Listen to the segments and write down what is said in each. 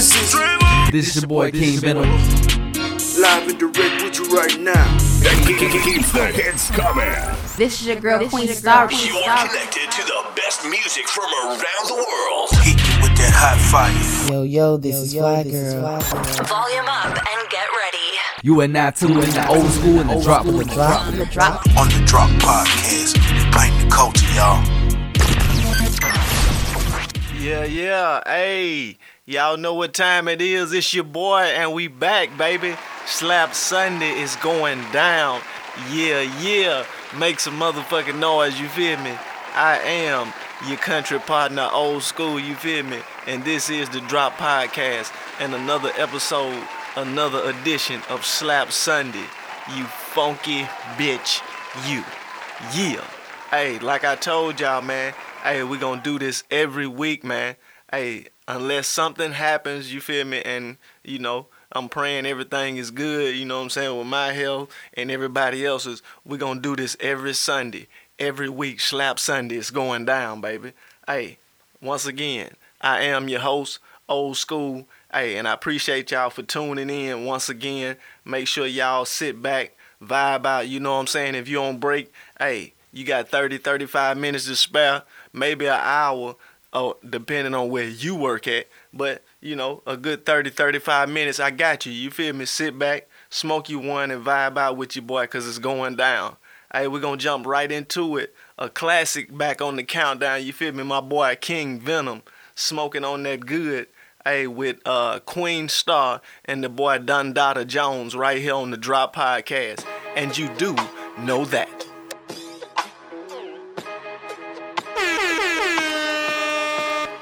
This is This is your boy King Venom. live and direct with you right now. Keeps the hits coming. This is your girl, Queen Star. You are connected to the best music from around the world. Hit you with that hot fire. Yo, yo, this is Fly Girl. Volume up and get ready. You and I too in the old school in the drop. The drop. On the drop. On the Drop Podcast. Bring the culture, y'all. Yeah, yeah. Hey, y'all know what time it is. It's your boy, and we back, baby. Slap Sunday is going down. Yeah, yeah. Make some motherfucking noise, you feel me? I am your country partner, old school, you feel me? And this is the Drop Podcast and another episode, another edition of Slap Sunday. You funky bitch, you. Yeah. Hey, like I told y'all, man. Hey, we gonna do this every week, man. Hey, unless something happens, you feel me? And you know, I'm praying everything is good. You know what I'm saying with my health and everybody else's. We're gonna do this every Sunday, every week. Slap Sunday is going down, baby. Hey, once again, I am your host, old school. Hey, and I appreciate y'all for tuning in once again. Make sure y'all sit back, vibe out. You know what I'm saying? If you're on break, hey, you got 30, 35 minutes to spare, maybe an hour, oh, depending on where you work at. But, you know, a good 30, 35 minutes, I got you. You feel me? Sit back, smoke you one, and vibe out with your boy because it's going down. Hey, we're going to jump right into it. A classic back on the countdown. You feel me? My boy King Venom smoking on that good. Hey, with uh, Queen Star and the boy Dundada Jones right here on the Drop Podcast. And you do know that.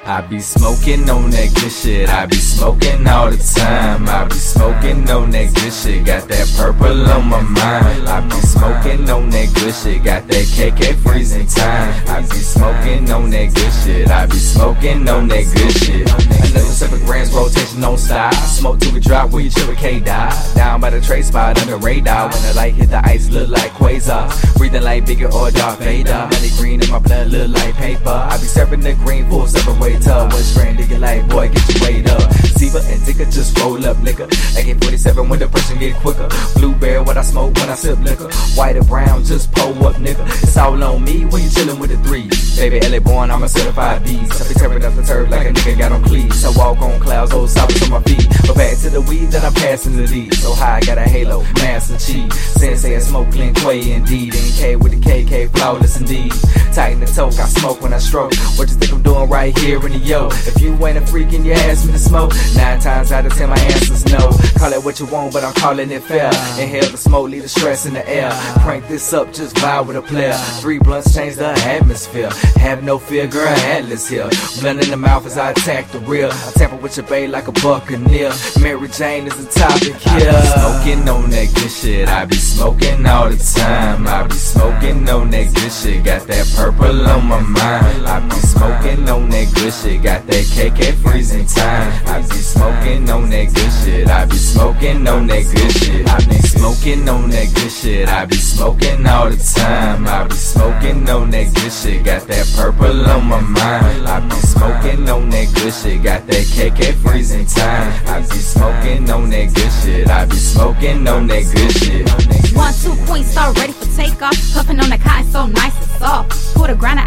I be smoking on that good shit. I be smoking all the time. I be smoking on that good shit. Got that purple on my mind. I be smoking on that good shit. Got that KK freezing time. I be smoking on that good shit. I be smoking on that good shit. Another seven grams rotation on style. Smoke till we drop you chill K die. Down by the tray spot under radar. When the light hit the ice, look like quasar. Breathing like bigger or Darth Vader. Honey green in my blood, look like paper. I be serving the green full seven way tub. One strand nigga like boy, get your weight up. Zebra and Dicker just roll up, nigga. AK-47 when the pressure get quicker. Blueberry what I smoke when I sip liquor. White or brown, just pull up, nigga. It's all on me when you chillin' with the three. Baby, LA born, I'm a certified beast. I be tearing up the turf like a nigga got on cleats. I walk on clouds, oh, old soppers on my feet. But back to the weed that I'm passing to these. So high, I got a halo, master cheese. Sensei, I smoke clean quay indeed. And K with the KK, flawless indeed. Tighten the toke, I smoke when I stroke. What you think I'm doing right here the yo? If you ain't a freak and you ask me to smoke, nine times out of ten my answer's no. Call it what you want, but I'm calling it fair. Inhale the smoke, leave the stress in the air. Crank this up, just vibe with a player. Three blunts change the atmosphere. Have no fear, girl, Atlas here. Blunt in the mouth as I attack the rear. I tamper with your bae like a buccaneer. Mary Jane is the topic here. I be smoking on that good shit. I be smoking all the time. I be smoking on that good shit. Got that purple on my mind. I be smoking on that good shit. Got that KK freezing time. I be smoking on that good shit. I be smoking on that good shit. I be smoking on that good shit. I be smoking all the time. I be smoking on that good shit. Got that purple on my mind. I be smoking on that good shit. Got that KK freezing time. I be smoking on that good shit. I be smoking on that good shit. One, two, queen star ready for takeoff. Puffing on the cotton so nice and soft. Pull the grinder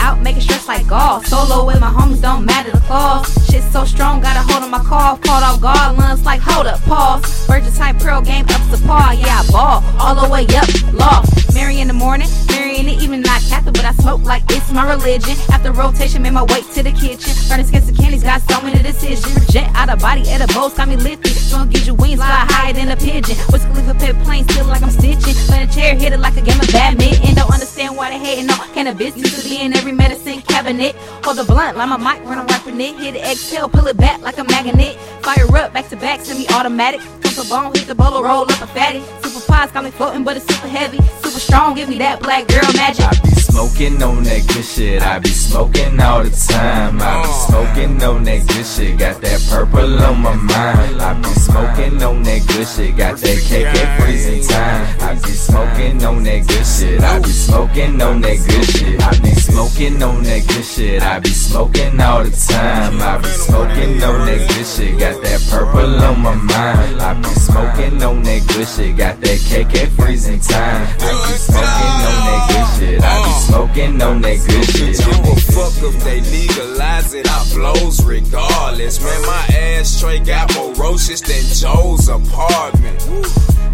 like golf. Solo with my homies, don't matter the claws. Shit so strong, got a hold on my car. Caught off guard, lungs like hold up, pause. Virgin type pearl game up to par. Yeah, I ball all the way up, lost. Mary in the morning, Mary in the evening, not Catholic, but I smoke like it's my religion. After rotation, made my way to the kitchen. Burning skins and candies, got so many decisions. Jet out of body, edibles, got me lifted. Don't get your wings, fly higher than a pigeon. What's leave a pet plane, still like I'm stitching. When a chair hit it like a game of badminton. Don't understand why they hating on cannabis. Used to be in every medicine cabinet. Hold the blunt, like my mic when I'm rapping it. Hit the exhale, pull it back like a magnet. Fire up, back to back, semi automatic. Pump a bone, hit the bolo, roll up a fatty. Super pies got me floating, but it's super heavy. Super strong, give me that black girl magic. I be smoking on that good shit. I be smoking all the time. I be smoking on that good shit. Got that purple on my mind. I be smoking on that good shit. Got that cake at freezing time. I be smoking on that good shit. I be smoking on that good shit. I be smoking on that good shit. I be smoking all the time. I be smoking on that good shit. Got that purple on my mind. I be smoking on that good shit. Got that cake at freezing time. I be smoking on that good shit. I be smoking on that good shit. Give a fuck if they legalize it, I blows regardless. Man, my ashtray got more roaches than Joe's apartment.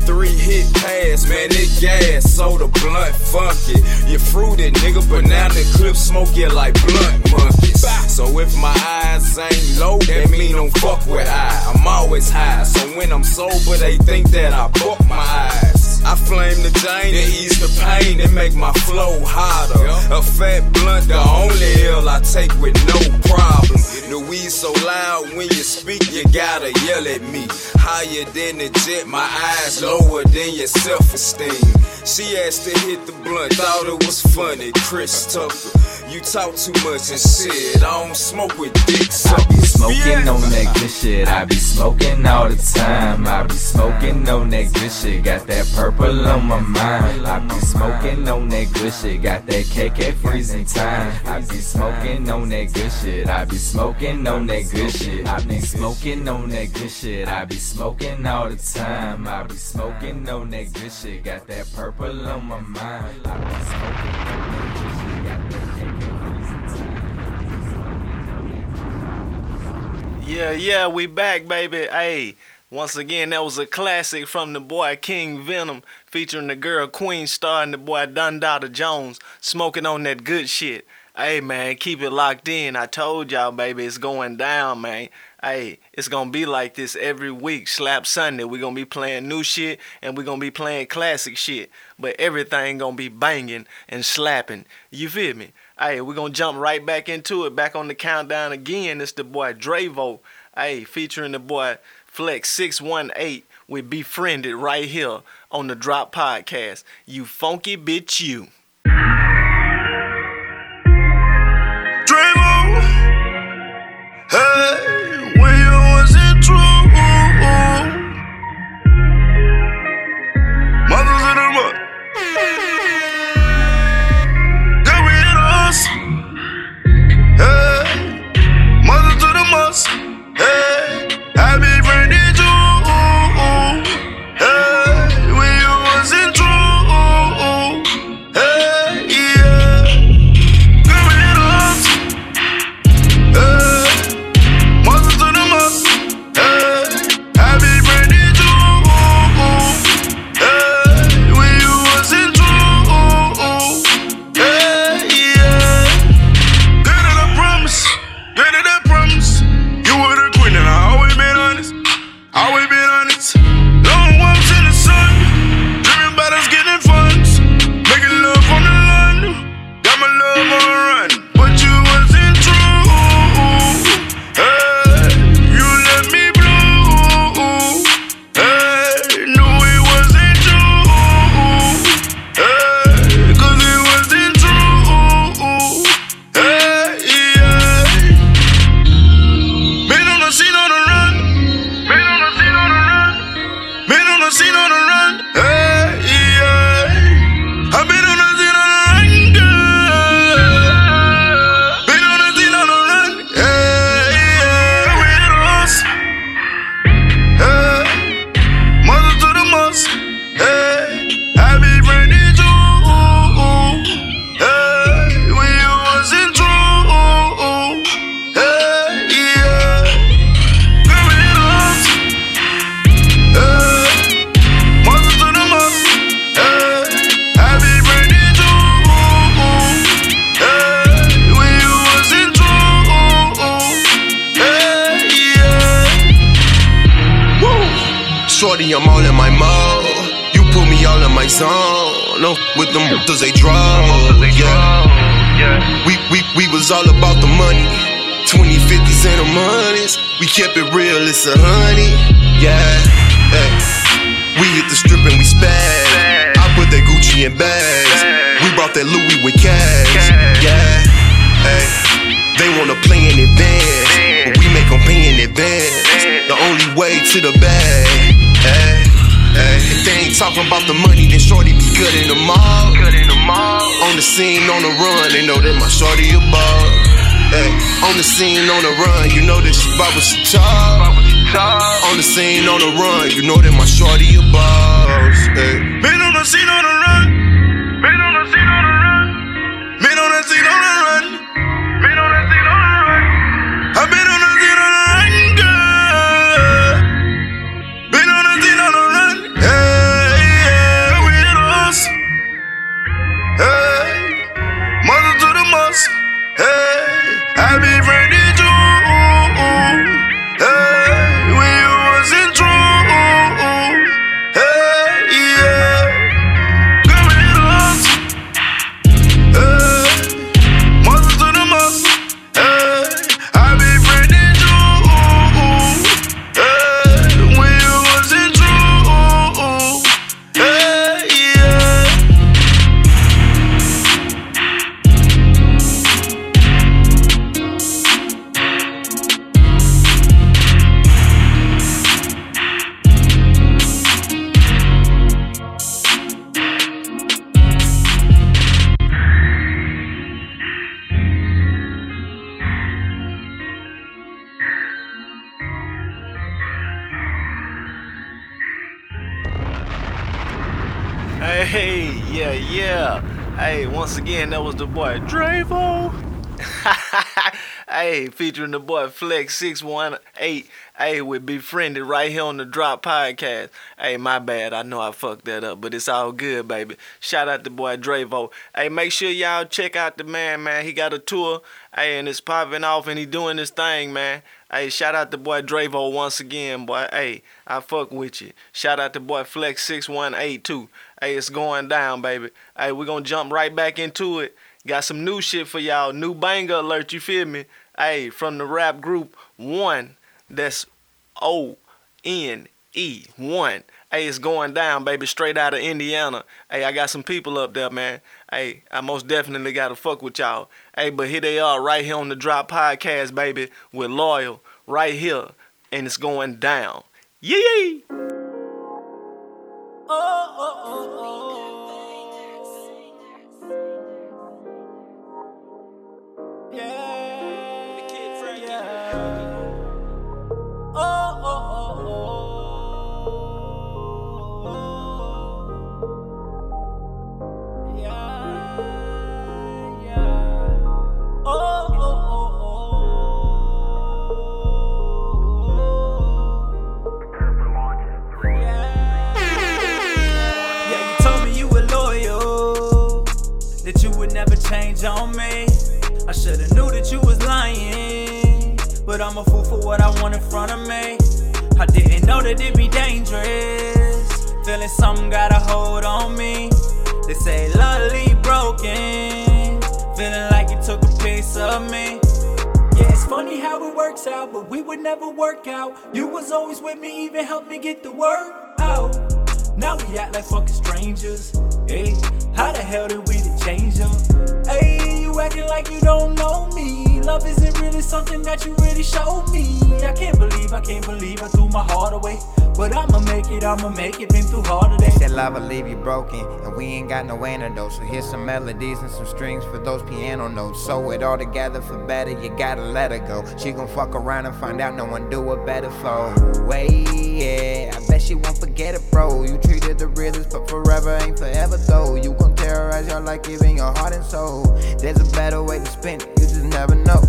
Three hit pass, man, it gas, Soda the blunt funky. You fruited, nigga, but now the clip smoke like blunt monkeys. So if my eyes ain't low, that mean don't fuck with high. I'm always high, so when I'm sober, they think that I buck my eyes. I flame the Jane to ease the pain and make my flow hotter. A fat blunt, the only ill I take with no problem. The weed so loud when you speak, you gotta yell at me. Higher than the jet, my eyes lower than your self-esteem. She asked to hit the blunt, thought it was funny. Chris Tucker, you talk too much and shit. I don't smoke with dick I be smoking on that good shit. I be smoking all the time. I be smoking on that good shit. Got that purple on my mind. I be smoking on that good shit. Got that at freezing time. I be smoking on that good shit. I be smoking on that good shit. I be smoking on that good shit. I be smoking all the time. I be smoking on that good shit. Got that purple on my mind. I be smoking Yeah, yeah, we back, baby. Hey, once again, that was a classic from the boy King Venom, featuring the girl Queen Star and the boy Dundada Jones, smoking on that good shit. Hey, man, keep it locked in. I told y'all, baby, it's going down, man. Hey, it's gonna be like this every week. Slap Sunday, we're gonna be playing new shit and we're gonna be playing classic shit. But everything gonna be banging and slapping. You feel me? Hey, we're gonna jump right back into it. Back on the countdown again. It's the boy Dravo. Hey, featuring the boy Flex 618 with Befriended right here on the Drop Podcast. You funky bitch, you. The scene, on the run, they know that my shorty a ball. Hey, on the scene, on the run, you know that she bought what she charge. On the scene, on the run, you know that my shorty a boss. Hey. Been on the scene on the run. Hey, once again, that was the boy Dravo. hey, featuring the boy Flex 618. Hey, we befriended right here on the Drop Podcast. Hey, my bad. I know I fucked that up, but it's all good, baby. Shout out to the boy Dravo. Hey, make sure y'all check out the man, man. He got a tour. Hey, and it's popping off and he doing his thing, man. Hey, shout out to the boy Dravo once again, boy. Hey, I fuck with you. Shout out to the boy Flex 618 too. Hey, it's going down, baby. Hey, we're gonna jump right back into it. Got some new shit for y'all. New banger alert, you feel me? Hey, from the rap group One. That's O N E One. Hey, it's going down, baby, straight out of Indiana. Hey, I got some people up there, man. Hey, I most definitely gotta fuck with y'all. Hey, but here they are, right here on the Drop Podcast, baby, with Loyal, right here, and it's going down. Yee! Change on me. I should've knew that you was lying, but I'm a fool for what I want in front of me. I didn't know that it'd be dangerous. Feeling something got a hold on me. They say love leave broken, feeling like you took a piece of me. Yeah, it's funny how it works out, but we would never work out. You was always with me, even helped me get the word out. Now we act like fucking strangers. Hey, how the hell did we them? Hey, you acting like you don't know me. Love isn't really something that you really showed me. I can't believe, I can't believe I threw my heart away. But I'ma make it, I'ma make it. Been through harder They days. said love will leave you broken, and we ain't got no antidote. So here's some melodies and some strings for those piano notes. Sew it all together for better, you gotta let her go. She gon' fuck around and find out no one do it better for. Way, yeah, I bet she won't forget it, bro. You treated the realest, but forever ain't forever terrorize your life, giving your heart and soul. There's a better way to spend it, you just never know.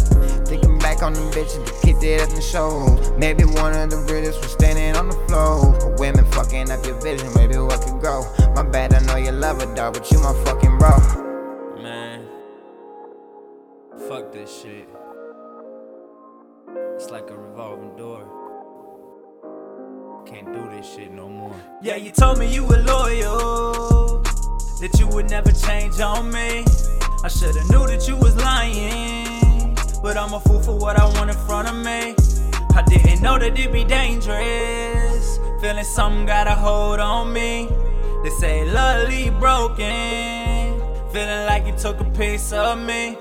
Thinking back on them bitches that kicked it at the shows. Maybe one of the realest was standing on the floor. But women fucking up your vision, maybe what could grow. My bad, I know you love her, dog, but you my fucking bro. Man, fuck this shit. It's like a revolving door. Can't do this shit no more. Yeah, you told me you were loyal, that you would never change on me. I should've knew that you was lying, but I'm a fool for what I want in front of me. I didn't know that it'd be dangerous. Feeling something got a hold on me. They say love leave broken. Feeling like you took a piece of me.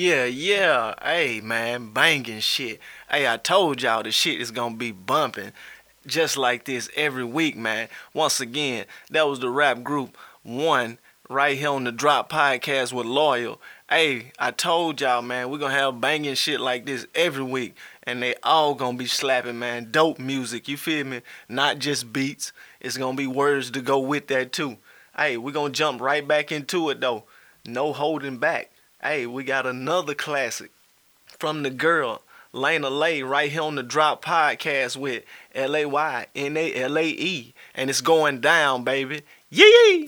Yeah, yeah. Hey, man, banging shit. Hey, I told y'all the shit is gonna be bumping just like this every week, man. Once again, that was the rap group one right here on the Drop Podcast with Loyal. Hey, I told y'all, man, we're gonna have banging shit like this every week. And they all gonna be slapping, man. Dope music, you feel me? Not just beats. It's gonna be words to go with that too. Hey, we're gonna jump right back into it though. No holding back. Hey, we got another classic from the girl, Layna Lae, right here on the Drop Podcast with L A Y N A L A E. And it's going down, baby. Yee!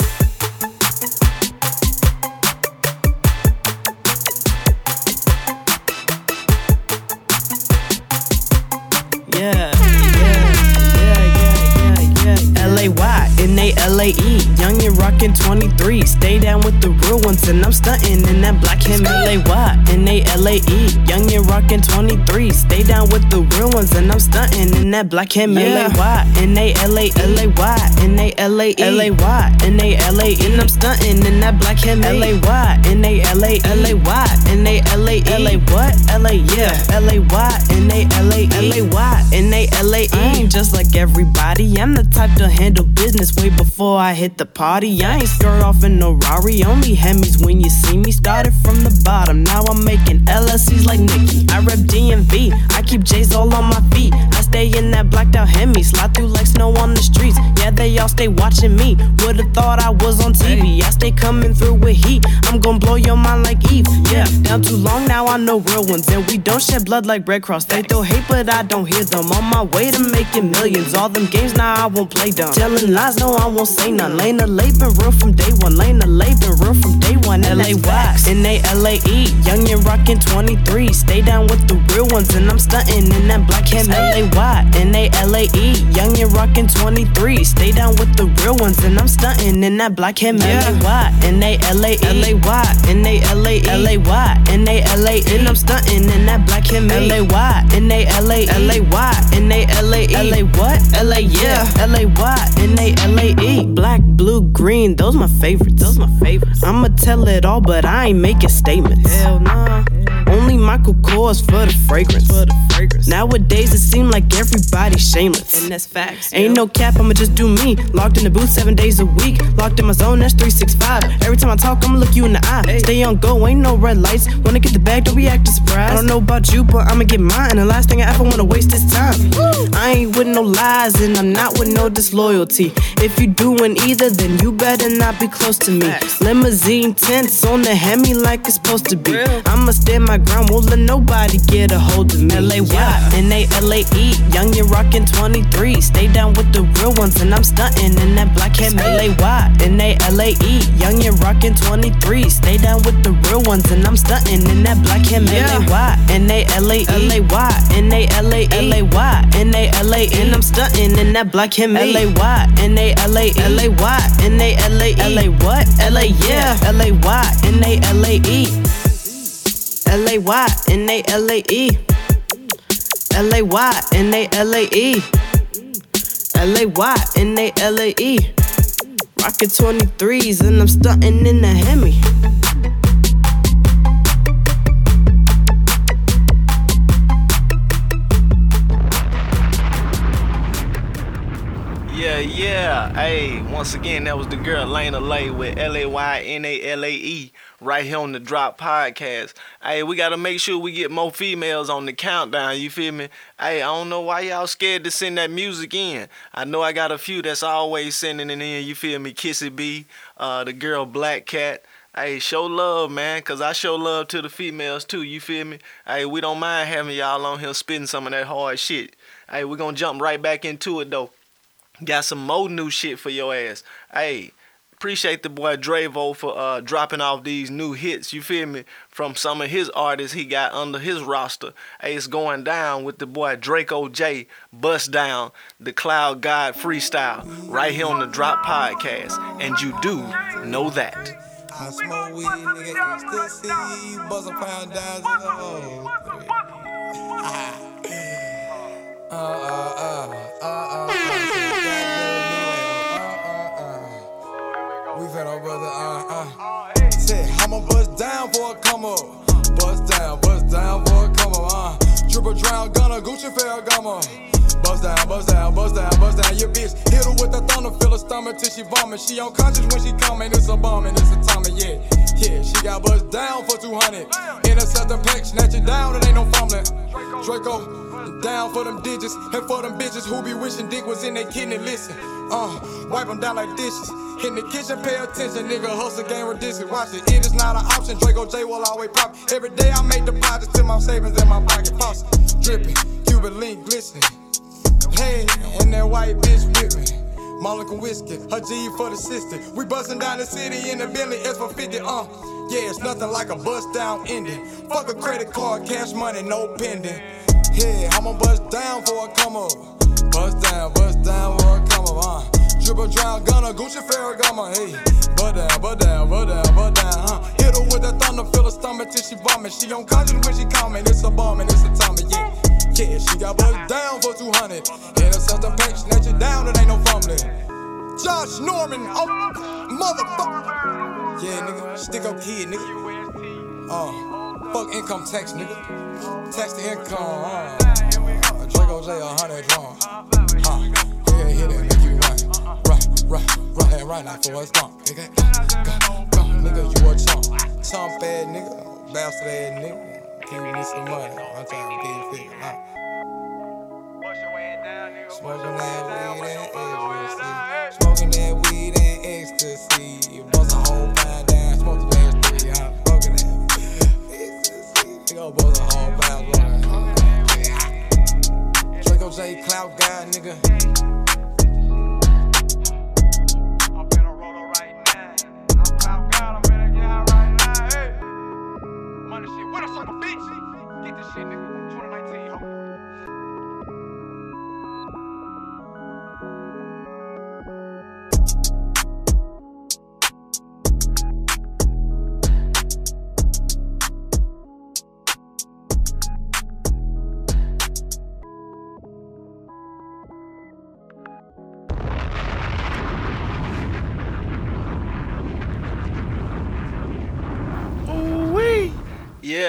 Yeah, yeah, yeah, yeah, yeah, yeah. L A Y N A L A E. Young rockin' 23. Stay down with the real ones, and I'm stuntin' in that black hem. L A Y N A L A E. Young and rockin' 23. Stay down with the real ones, and I'm stuntin' in that black hem. L A Y N A L A L A Y N A L A E. L A Y N A L A E. And they LA, LA, why? And they LA, and I'm stuntin' in that black hem. L A Y N A L A L A Y N A L A E. L A what? L A yeah. L A Y N A L A E. L A Y N A L A E. I ain't just like everybody. I'm the type to handle business way before I hit the party. I ain't skirt off in no Rari. Only Hemis when you see me. Started from the bottom. Now I'm making LSCs like Nicki. I rep DMV. I keep J's all on my feet. I stay in that blacked out Hemi. Slide through like snow on the streets. Yeah, they all stay watching me. Would've thought I was on TV. I stay coming through with heat. I'm gon' blow your mind like Eve. Yeah, down too long now I know real ones. And we don't shed blood like Red Cross. They throw hate, but I don't hear them. On my way to making millions. All them games now I won't play dumb. Telling lies, no, I won't say none. Lena Lay been real from day one. Lena Lay been real from day one. L A Y N A L A E. Young and rockin' 23. Stay down with the real ones. And I'm stuntin' in that black hem. L A Y N A L A E. Young and rockin' 23. Stay down with the real ones. And I'm stuntin' in that black hem. L A Y N A L A E. L A Y N A L A E. L A Y N A L A E. And I'm stuntin' in that black hem. L A Y N A L A E. L A Y N A L A E. L A what? L A yeah. L A Y N A L A E. Black, blue, green. Those my favorites. Those my favorites. I'ma tell it all, but I ain't making statements. Hell nah. Only Michael Kors for the fragrance. For the fragrance. Nowadays it seem like everybody's shameless. And that's facts. Ain't no cap, I'ma just do me. Locked in the booth seven days a week. Locked in my zone, that's 365. Every time I talk, I'ma look you in the eye. Stay on go, ain't no red lights. Wanna get the bag, don't react acting surprised. I don't know about you, but I'ma get mine. And the last thing I ever wanna waste is time. I ain't with no lies, and I'm not with no disloyalty. If you doing either, then you better not be close to me. Limousine tents on the Hemi like it's supposed to be. I'ma stand my ground, won't let nobody get a hold of me. L A Y N A L A E, young and rockin' 23. Stay down with the real ones, and I'm stuntin' in that black hem. L A Y N A L A E, young and rockin' 23. Stay down with the real ones, and I'm stuntin' in that black hem. L A Y N A L A E, L A Y N A L A E, L A Y N A L A E, and they LAE. LAY, and they LAE. LAY, and they LAE. And I'm stuntin' in that black hem. L A Y N A L A E, L A Y N A L A E, L A what? L A yeah, L A Y N A L A E. L A Y N A L A E. L A Y N A L A E. L A Y N A L A E. Rockin' 23s and I'm stuntin' in the Hemi. Hey, once again, that was the girl Layna Lae with L A Y N A L A E right here on the Drop Podcast. Hey, we gotta make sure we get more females on the countdown. You feel me? Hey, I don't know why y'all scared to send that music in. I know I got a few that's always sending it in. You feel me? Kissy B, uh, the girl Black Cat. Hey, show love, man, cause I show love to the females too. You feel me? Hey, we don't mind having y'all on here spitting some of that hard shit. Hey, we gonna jump right back into it though. Got some more new shit for your ass. Hey, appreciate the boy Dravo for uh, dropping off these new hits, you feel me, from some of his artists he got under his roster. Hey, it's going down with the boy Draco J, Bust Down, the Cloud God freestyle, right here on the Drop Podcast. And you do know that. I smoke weed, nigga, still see buzz a pound to the hole. Uh, uh, uh, uh, uh, uh, We fed our brother, uh, uh. Said, I'ma bust down for a come up. Bust down, bust down for a come on. Uh. Triple drown, gunner, Gucci Ferragamo. Bust down, bust down, bust down, bust down. Your bitch hit her with the thunder, fill her stomach till she vomit. She unconscious when she coming, it's a bomb and it's a Tommy, yeah. Yeah, she got bust down for 200. Intercept the pack, snatch it down, it ain't no fumbling. Draco, down for them digits, and for them bitches who be wishing dick was in their kidney. Listen, uh, wipe them down like dishes. Hit in the kitchen, pay attention, nigga. Hustle game ridiculous. Watch it, it is not an option. Draco J will always pop. Every day I make deposits to my savings in my pocket. Faucet dripping, Cuban link glistening. Hey, and that white bitch with me. Monica whiskey, her G for the sister. We bustin' down the city in the Bentley S for 50, uh. Yeah, it's nothing like a bust down ending. Fuck a credit card, cash money, no pending. Yeah, I'ma bust down for a come up. Bust down, bust down for a come up, uh. Triple drown, gunner, Gucci Ferragamo, hey. But down, but down, but down, but down, huh. Hit her with the thunder, fill her stomach till she vomit. She on conscious when she coming, it's a bomb and it's a Tommy, yeah. Yeah, she got bust down for 200. Intercept the pack, snatch it down, it ain't no fumbling. Josh Norman, oh, motherfucker. Yeah, nigga, stick up kid, nigga. Uh, fuck income tax, nigga. Tax the income, uh. Draco J, a hundred drum. Huh, yeah, hit it, make you run. Run, run, run, and run like Forrest Gump, nigga. Go, go, nigga, you a chump. Chump ass nigga, bastard ass nigga. Give me some money, I'm trying to get it figured out. Smoking that weed and ecstasy. Smoking that weed and ecstasy. Ecstasy. Go bust a whole down. Draco J. Cloud guy, nigga.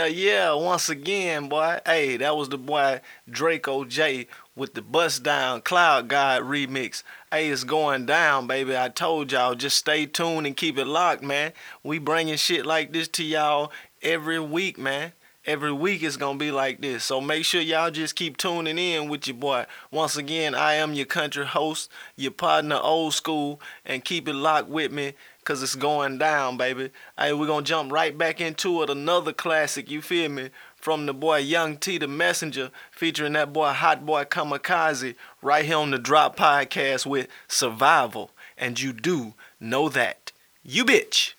Yeah, yeah, once again, boy. Hey, that was the boy Draco J with the Bust Down Cloud God remix. Hey, it's going down, baby. I told y'all, just stay tuned and keep it locked, man. We bringing shit like this to y'all every week, man. Every week it's gonna be like this. So make sure y'all just keep tuning in with your boy. Once again, I am your country host, your partner old school, and keep it locked with me. Cause it's going down, baby. Hey, we're gonna jump right back into it. Another classic, you feel me? From the boy Young T the Messenger, featuring that boy Hot Boy Kamikaze, right here on the Drop Podcast with Survival. And you do know that. You bitch.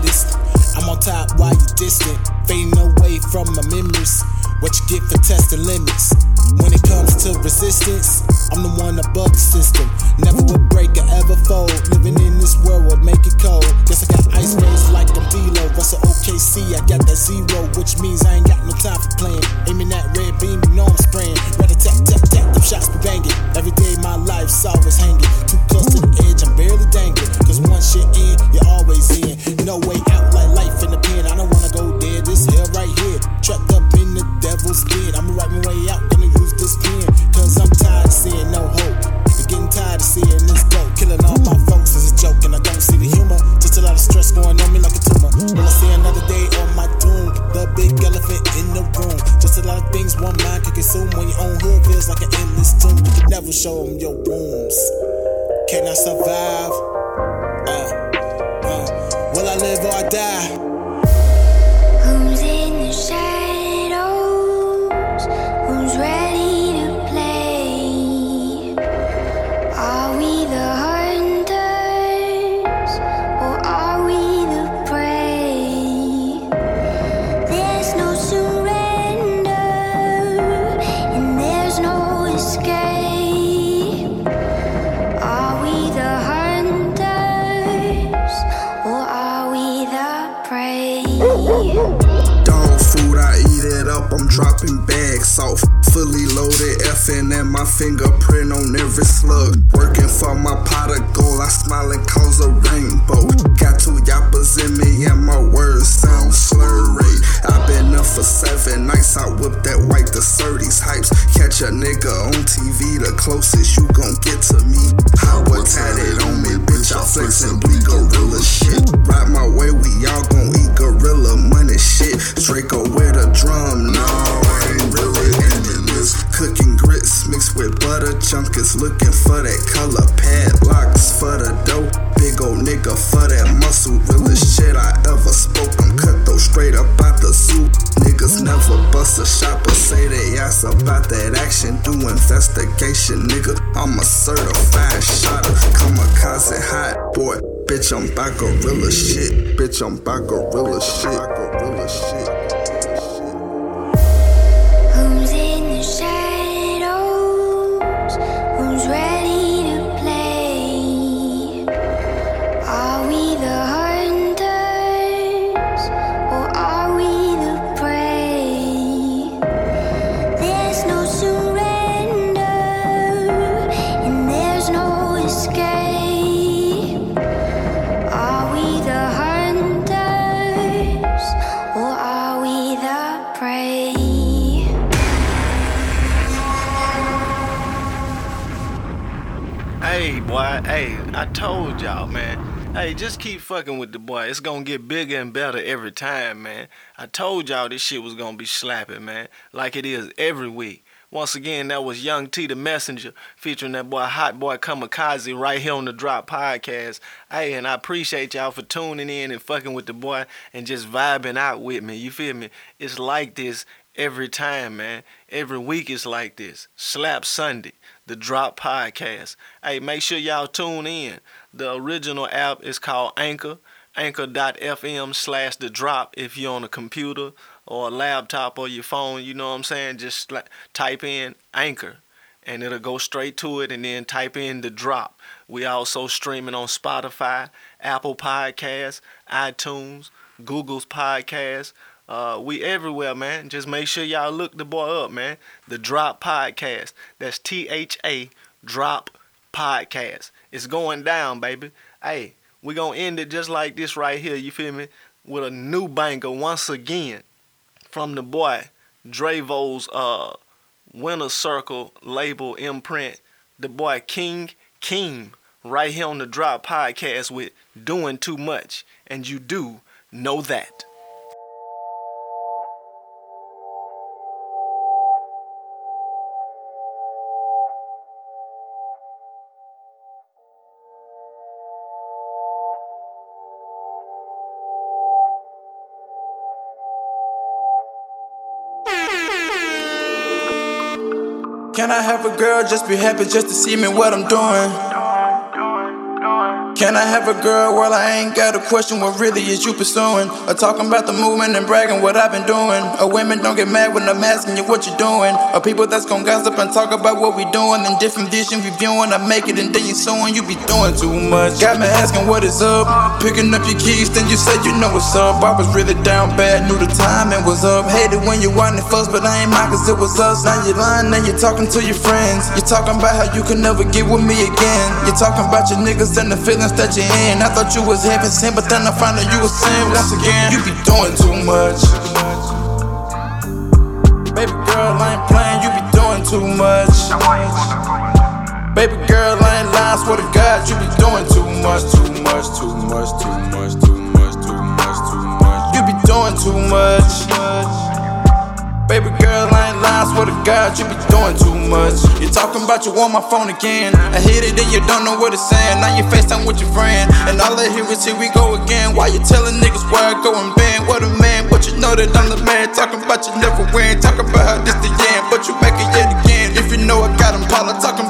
Fittest. I'm on top while you're distant. Fading away from my memories. What you get for testing limits. When it comes to resistance, I'm the one above the system. Never will break or ever fold. Living in this world would make it cold. Guess I got ice waves like I'm Velo. Russell OKC, I got that zero, which means I ain't got no time for playing. Aiming that red beam, you know I'm spraying. Ready tap tap tap, them shots be banging. Every day my life's always hanging. Close to the edge, I'm barely dangling. Cause once you're in, you're always in. No way out like life in the pen. I don't wanna go there, this hell right here. Trapped up in the devil's den. I'ma write my way out, gonna use this pen. Cause I'm tired of seeing no hope. I'm getting tired of seeing this go. Killing all my folks is a joke, and I don't see the humor. Just a lot of stress going on me like a tumor. Will I see another day on my doom? The big elephant in the room. Just a lot of things one mind can consume when your own hood feels like an endless tomb. You can never show them your wounds. Can I survive? Uh, uh, will I live or die? Fully loaded, FN and my fingerprint on every slug. Working for my pot of gold, I smile and cause a rainbow. Got two yappers in me and my words sound slurry. i been up for seven nights, I whip that white the 30s hypes. Catch a nigga on TV, the closest you gon' get to me. Power junkers looking for that color. Padlocks for the dope, big old nigga for that muscle. Realest shit I ever spoke. I'm cut though straight up out the soup. Niggas never bust a shot, but say they ask about that action. Do investigation, nigga. I'm a certified shotter, kamikaze hot boy. Bitch, I'm by gorilla shit. Bitch, I'm by gorilla shit. I told y'all, man. Hey, just keep fucking with the boy. It's gonna get bigger and better every time, man. I told y'all this shit was gonna be slapping, man. Like it is every week. Once again, that was Young T the Messenger featuring that boy Hot Boy Kamikaze right here on the Drop Podcast. Hey, and I appreciate y'all for tuning in and fucking with the boy and just vibing out with me. You feel me? It's like this every time, man. Every week it's like this. Slap Sunday, the Drop Podcast. Hey, make sure y'all tune in. The original app is called Anchor. Anchor.fm slash the drop if you're on a computer or a laptop or your phone, you know what I'm saying? Just type in Anchor and it'll go straight to it and then type in the drop. We also streaming on Spotify, Apple Podcasts, iTunes, Google's Podcasts. Uh, we everywhere, man. Just make sure y'all look the boy up, man. The Drop Podcast. That's T H A Drop Podcast. It's going down, baby. Hey, we gonna end it just like this right here. You feel me? With a new banker once again from the boy Dravo's uh Winner Circle label imprint. The boy King King right here on the Drop Podcast with doing too much, and you do know that. Can I have a girl just be happy just to see me what I'm doing? Can I have a girl while I ain't got a question what really is you pursuing? Or talking about the movement and bragging what I've been doing? Or women don't get mad when I'm asking you what you're doing? Or people that's gonna gossip and talk about what we doing and different vision reviewing. I make it and then you suing, you be doing too much. Got me asking what is up. Picking up your keys, then you say you know what's up. I was really down bad, knew the timing was up. Hated when you wanted first, but I ain't mine cause it was us. Now you're lying, now you're talking to your friends. You're talking about how you can never get with me again. You're talking about your niggas and the feelings that you're in. I thought you was heaven sent, but then I found out you was sin once again. You be doing too much. Baby girl, I ain't playing, you be doing too much. Baby girl, I ain't lying, swear to God, you be doing too much, too much, too much, too much, too much, too much, too much. You be doing too much. I swear to God, you be doing too much. You talking about you on my phone again. I hit it and you don't know what it's saying. Now you FaceTime with your friend. And all I hear is here we go again. Why you telling niggas where I go and band? What a man, but you know that I'm the man. Talking about you never win. Talking about how this the end, but you make it yet again. If you know I got him, Paula talking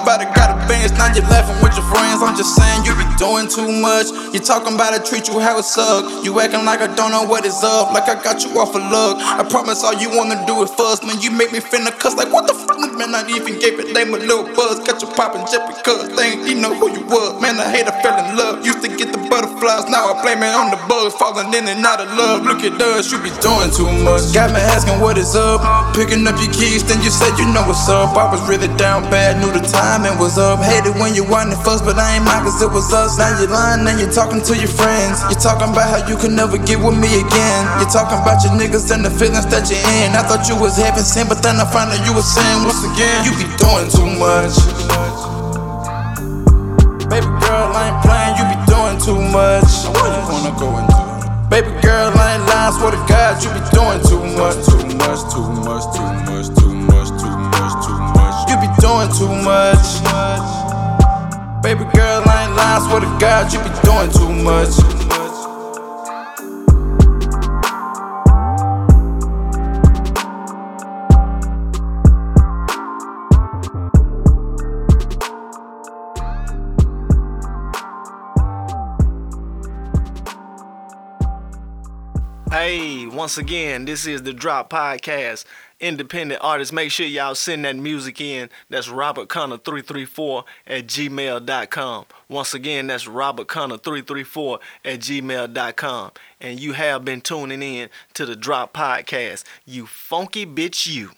about it, got. Now you laughing with your friends. I'm just saying you be doing too much. You talking about I treat you how it suck. You acting like I don't know what is up. Like I got you off a look. I promise all you wanna do is fuss. Man, you make me finna cuss. Like what the fuck? man, I even gave it name a little buzz. Got you poppin' just because they ain't even know who you was. Man, I hate I fell in love. Used to get the butterflies, now I blame it on the bugs. Falling in and out of love. Look at us, you be doing too much. Got me asking what is up. Picking up your keys, then you said you know what's up. I was really down bad, knew the timing was up. Hated when you wanted fuss, but I ain't mine cause it was us. Now you're lying and you're talking to your friends. You're talking about how you can never get with me again. You're talking about your niggas and the feelings that you're in. I thought you was heaven sent, but then I found out you was sin. Once again, you be doing too much. Baby girl, I ain't playing, you be doing too much. Why you wanna go and do? Baby girl, I ain't lying, swear to God, you be doing. Too much, girl, I ain't lying, swear to God, you be doing too much. Hey, once again, this is the Drop Podcast. Independent artists, make sure y'all send that music in. That's Robert Connor 334 at gmail.com. Once again, that's Robert Connor 334 at gmail.com. And you have been tuning in to the Drop Podcast. You funky bitch, you.